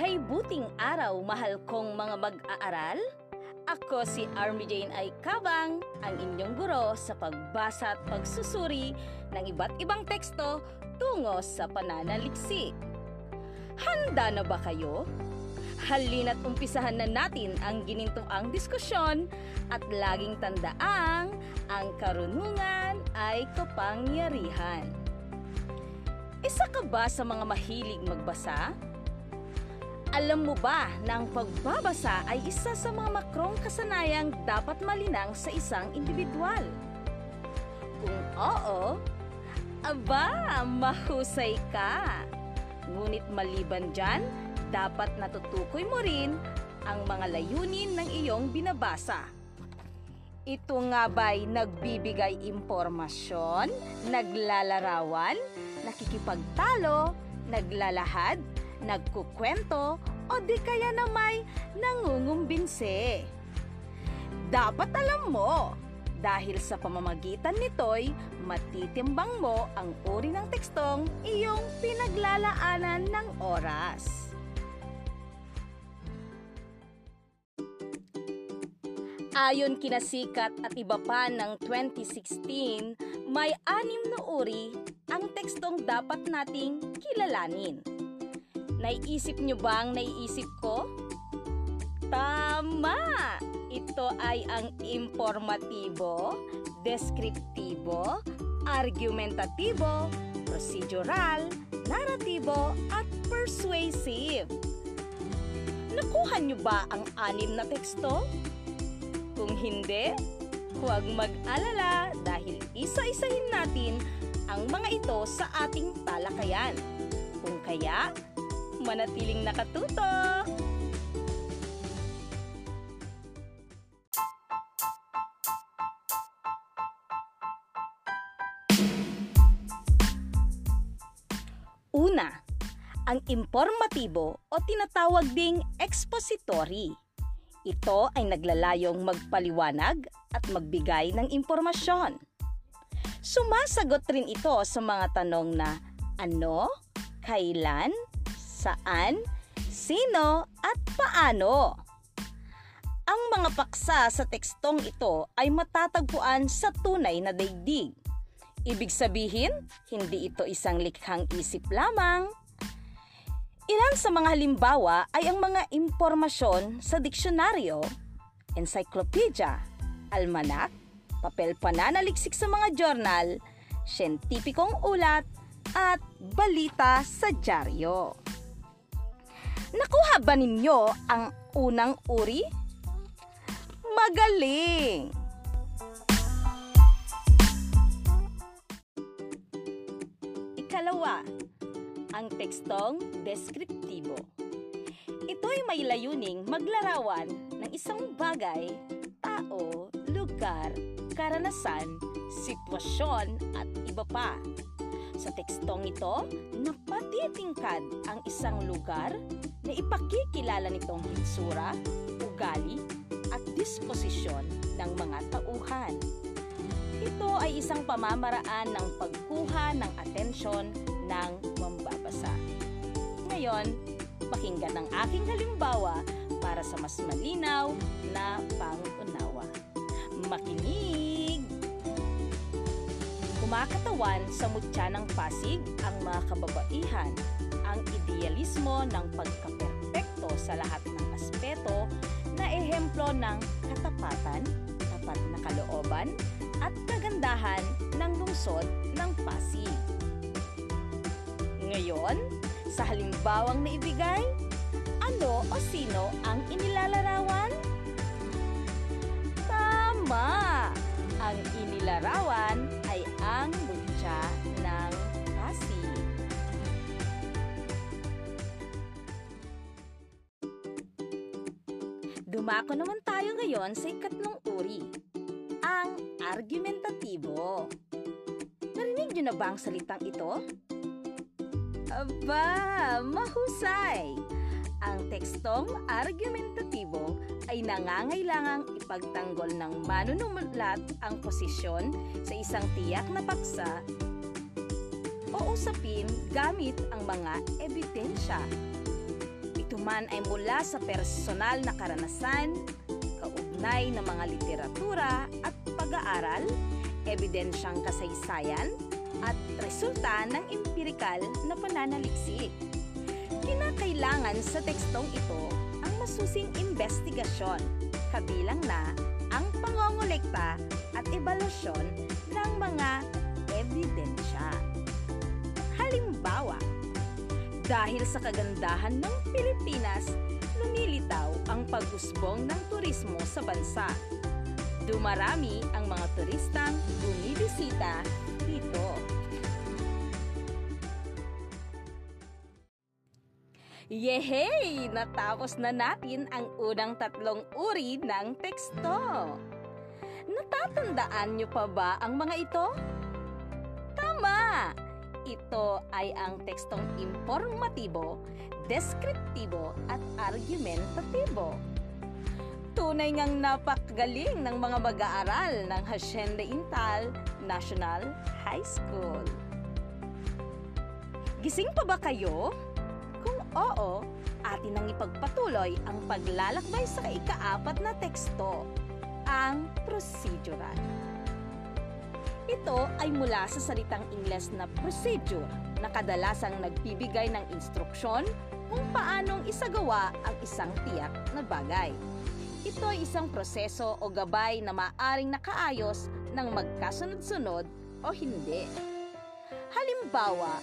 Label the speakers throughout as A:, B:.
A: Kay buting araw, mahal kong mga mag-aaral. Ako si Army Jane ay Kabang, ang inyong guro sa pagbasa at pagsusuri ng iba't ibang teksto tungo sa pananaliksik. Handa na ba kayo? Halina't umpisahan na natin ang ginintuang diskusyon at laging tandaang ang karunungan ay kapangyarihan. Isa ka ba sa mga mahilig magbasa? Alam mo ba na ang pagbabasa ay isa sa mga makrong kasanayang dapat malinang sa isang individual? Kung oo, aba, mahusay ka. Ngunit maliban dyan, dapat natutukoy mo rin ang mga layunin ng iyong binabasa. Ito nga ba'y nagbibigay impormasyon, naglalarawan, nakikipagtalo, naglalahad, nagkukwento, o di kaya na may nangungumbinse? Dapat alam mo, dahil sa pamamagitan nito'y matitimbang mo ang uri ng tekstong iyong pinaglalaanan ng oras. Ayon kinasikat at iba pa ng 2016, may anim na uri ang tekstong dapat nating kilalanin. Naiisip nyo bang naiisip ko? Tama! Ito ay ang informatibo, deskriptibo, argumentatibo, procedural, narratibo, at persuasive. Nakuha nyo ba ang anim na teksto? Kung hindi, huwag mag-alala dahil isa-isahin natin ang mga ito sa ating talakayan. Kung kaya, manatiling nakatuto! Una, ang informatibo o tinatawag ding expository. Ito ay naglalayong magpaliwanag at magbigay ng impormasyon. Sumasagot rin ito sa mga tanong na ano, kailan, saan, sino, at paano. Ang mga paksa sa tekstong ito ay matatagpuan sa tunay na daigdig. Ibig sabihin, hindi ito isang likhang isip lamang. Ilan sa mga halimbawa ay ang mga impormasyon sa diksyonaryo, encyclopedia, almanak, papel pananaliksik sa mga journal, siyentipikong ulat, at balita sa dyaryo. Nakuha ba ninyo ang unang uri? Magaling! Ikalawa, ang tekstong deskriptibo. Ito ay may layuning maglarawan ng isang bagay, tao, lugar, karanasan, sitwasyon at iba pa. Sa tekstong ito, napatitingkad ang isang lugar na ipakikilala nitong hitsura, ugali, at disposisyon ng mga tauhan. Ito ay isang pamamaraan ng pagkuha ng atensyon ng mambabasa. Ngayon, pakinggan ang aking halimbawa para sa mas malinaw na pangunawa. Makinig! Kumakatawan sa mutya ng Pasig ang mga kababaihan, ang idealismo ng pagkaperpekto sa lahat ng aspeto na ehemplo ng katapatan, tapat na kalooban, at kagandahan ng lungsod ng Pasig. Ngayon, sa halimbawang naibigay, ano o sino ang inilalarawan? Dumako naman tayo ngayon sa ikatlong uri, ang argumentatibo. Narinig niyo na ba ang salitang ito? Aba, mahusay! Ang tekstong argumentatibo ay nangangailangang ipagtanggol ng manunumulat ang posisyon sa isang tiyak na paksa o usapin gamit ang mga ebidensya. Man ay mula sa personal na karanasan, kaugnay ng mga literatura at pag-aaral, ebidensyang kasaysayan, at resulta ng empirikal na pananaliksik. Kinakailangan sa tekstong ito ang masusing investigasyon, kabilang na ang pangongolekta at ebalusyon ng mga ebidensya. Halimbawa, dahil sa kagandahan ng Pilipinas, lumilitaw ang pag-usbong ng turismo sa bansa. Dumarami ang mga turistang bumibisita dito. Yehey! Natapos na natin ang unang tatlong uri ng teksto. Natatandaan niyo pa ba ang mga ito? Tama! Ito ay ang tekstong informatibo, deskriptibo at argumentatibo. Tunay ngang napakagaling ng mga mag-aaral ng Hacienda Intal National High School. Gising pa ba kayo? Kung oo, atin nang ipagpatuloy ang paglalakbay sa ikaapat na teksto, ang procedural. Ito ay mula sa salitang Ingles na procedure na kadalasang nagbibigay ng instruksyon kung paanong isagawa ang isang tiyak na bagay. Ito ay isang proseso o gabay na maaring nakaayos ng magkasunod-sunod o hindi. Halimbawa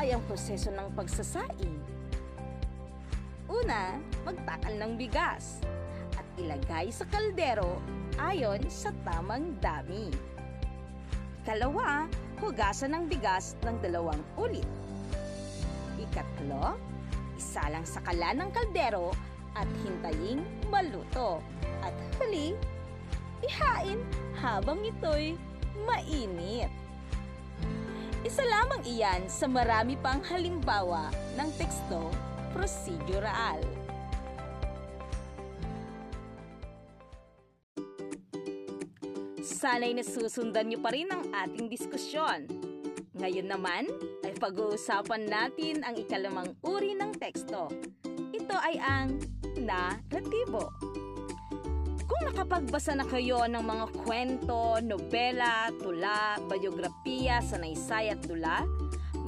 A: ay ang proseso ng pagsasaing. Una, magtakal ng bigas at ilagay sa kaldero ayon sa tamang dami. Ikalawa, hugasan ng bigas ng dalawang ulit. Ikatlo, isalang sa kala ng kaldero at hintaying maluto. At huli, ihain habang ito'y mainit. Isa lamang iyan sa marami pang halimbawa ng teksto procedural. Sana'y nasusundan niyo pa rin ang ating diskusyon. Ngayon naman ay pag-uusapan natin ang ikalamang uri ng teksto. Ito ay ang naratibo. Kung nakapagbasa na kayo ng mga kwento, nobela, tula, biografiya, sanaysay at dula,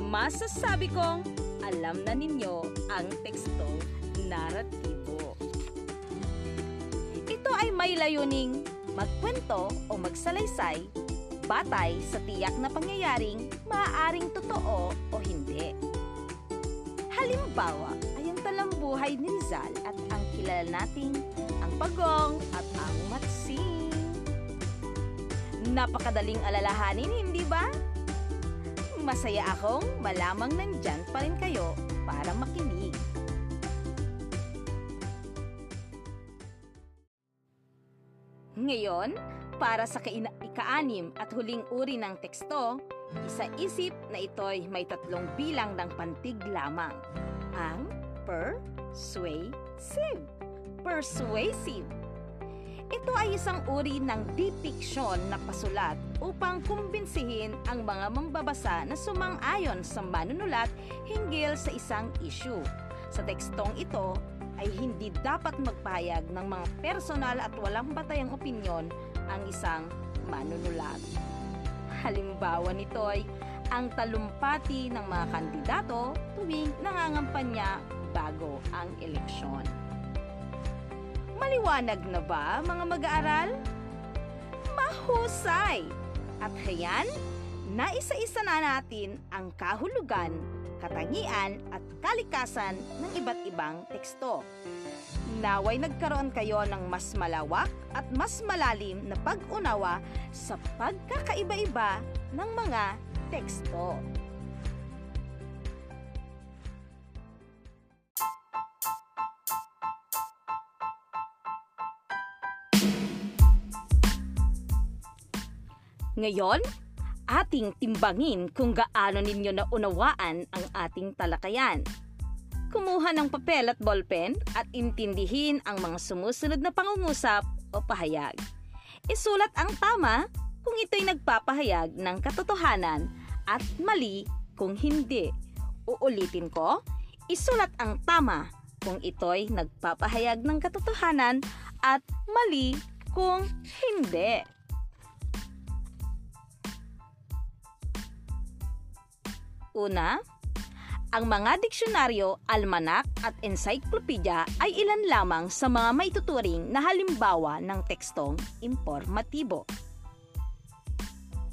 A: masasabi kong alam na ninyo ang teksto naratibo. Ito ay may layuning magkwento o magsalaysay batay sa tiyak na pangyayaring maaaring totoo o hindi. Halimbawa ay ang talambuhay ni Rizal at ang kilala nating ang pagong at ang matsing. Napakadaling alalahanin, hindi ba? Masaya akong malamang nandyan pa rin kayo Ngayon, para sa ika-anim at huling uri ng teksto, isa-isip na ito'y may tatlong bilang ng pantig lamang. Ang persuasive. Persuasive. Ito ay isang uri ng depiction na pasulat upang kumbinsihin ang mga mambabasa na sumang-ayon sa manunulat hinggil sa isang issue. Sa tekstong ito ay hindi dapat magpahayag ng mga personal at walang batayang opinyon ang isang manunulat. Halimbawa nito ay ang talumpati ng mga kandidato tuwing nangangampanya bago ang eleksyon. Maliwanag na ba mga mag-aaral? Mahusay! At hayan, naisa-isa na natin ang kahulugan, katangian at kalikasan ng iba't ibang teksto. Naway nagkaroon kayo ng mas malawak at mas malalim na pag-unawa sa pagkakaiba-iba ng mga teksto. Ngayon, ating timbangin kung gaano ninyo naunawaan ang ating talakayan. Kumuha ng papel at ballpen at intindihin ang mga sumusunod na pangungusap o pahayag. Isulat ang tama kung ito'y nagpapahayag ng katotohanan at mali kung hindi. Uulitin ko, isulat ang tama kung ito'y nagpapahayag ng katotohanan at mali kung hindi. Una, ang mga diksyonaryo, almanak at encyclopedia ay ilan lamang sa mga maituturing na halimbawa ng tekstong informatibo.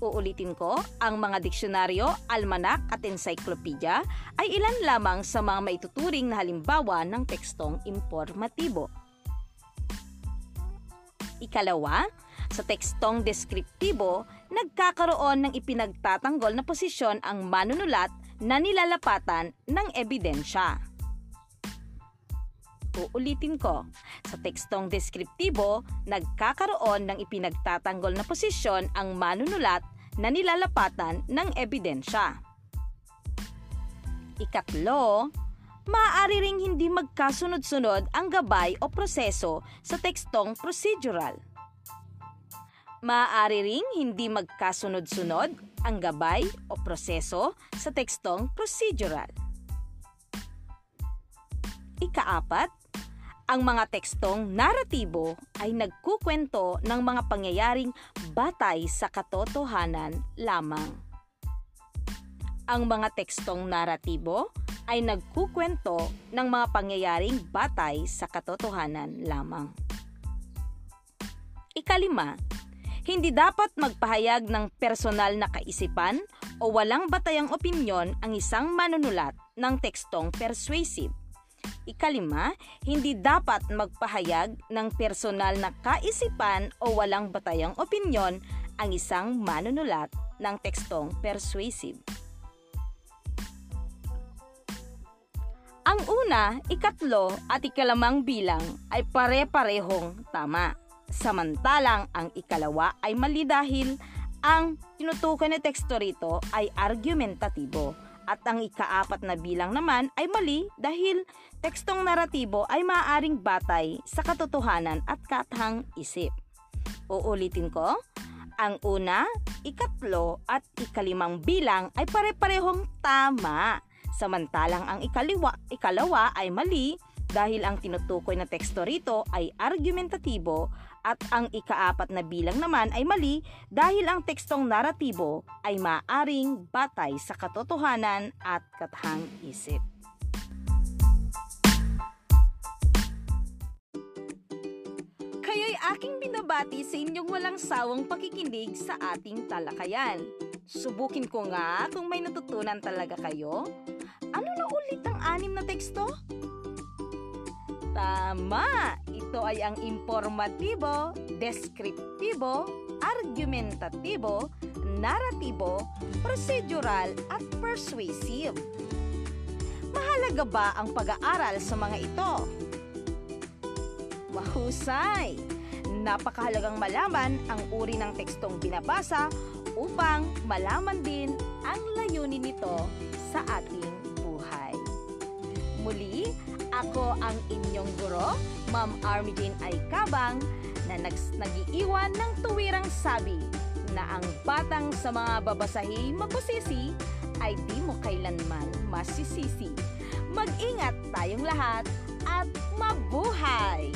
A: Uulitin ko, ang mga diksyonaryo, almanak at encyclopedia ay ilan lamang sa mga maituturing na halimbawa ng tekstong informatibo. Ikalawa, sa tekstong deskriptibo, nagkakaroon ng ipinagtatanggol na posisyon ang manunulat na nilalapatan ng ebidensya. Uulitin ko, sa tekstong deskriptibo, nagkakaroon ng ipinagtatanggol na posisyon ang manunulat na nilalapatan ng ebidensya. Ikatlo, maaari ring hindi magkasunod-sunod ang gabay o proseso sa tekstong procedural. Maaari ring hindi magkasunod-sunod ang gabay o proseso sa tekstong procedural. Ikaapat, ang mga tekstong naratibo ay nagkukwento ng mga pangyayaring batay sa katotohanan lamang. Ang mga tekstong naratibo ay nagkukwento ng mga pangyayaring batay sa katotohanan lamang. Ikalima, hindi dapat magpahayag ng personal na kaisipan o walang batayang opinyon ang isang manunulat ng tekstong persuasive. Ikalima, hindi dapat magpahayag ng personal na kaisipan o walang batayang opinyon ang isang manunulat ng tekstong persuasive. Ang una, ikatlo at ikalamang bilang ay pare-parehong tama. Samantalang ang ikalawa ay mali dahil ang tinutukoy na teksto rito ay argumentatibo at ang ikaapat na bilang naman ay mali dahil tekstong naratibo ay maaaring batay sa katotohanan at katang isip. Uulitin ko, ang una, ikatlo at ikalimang bilang ay pare-parehong tama. Samantalang ang ikaliwa, ikalawa ay mali dahil ang tinutukoy na teksto rito ay argumentatibo at ang ikaapat na bilang naman ay mali dahil ang tekstong naratibo ay maaring batay sa katotohanan at katahang isip. Kayo'y aking binabati sa inyong walang sawang pakikinig sa ating talakayan. Subukin ko nga kung may natutunan talaga kayo. Ano na ulit ang anim na teksto? Tama! Ito ay ang informatibo, deskriptibo, argumentatibo, naratibo, procedural at persuasive. Mahalaga ba ang pag-aaral sa mga ito? Mahusay! Napakahalagang malaman ang uri ng tekstong binabasa upang malaman din ang layunin nito sa ating buhay. Muli, ako ang inyong guro, Ma'am Army Jane Aikabang, na nagiiwan ng tuwirang sabi na ang batang sa mga babasahi mabusisi ay di mo kailanman masisisi. Mag-ingat tayong lahat at mabuhay!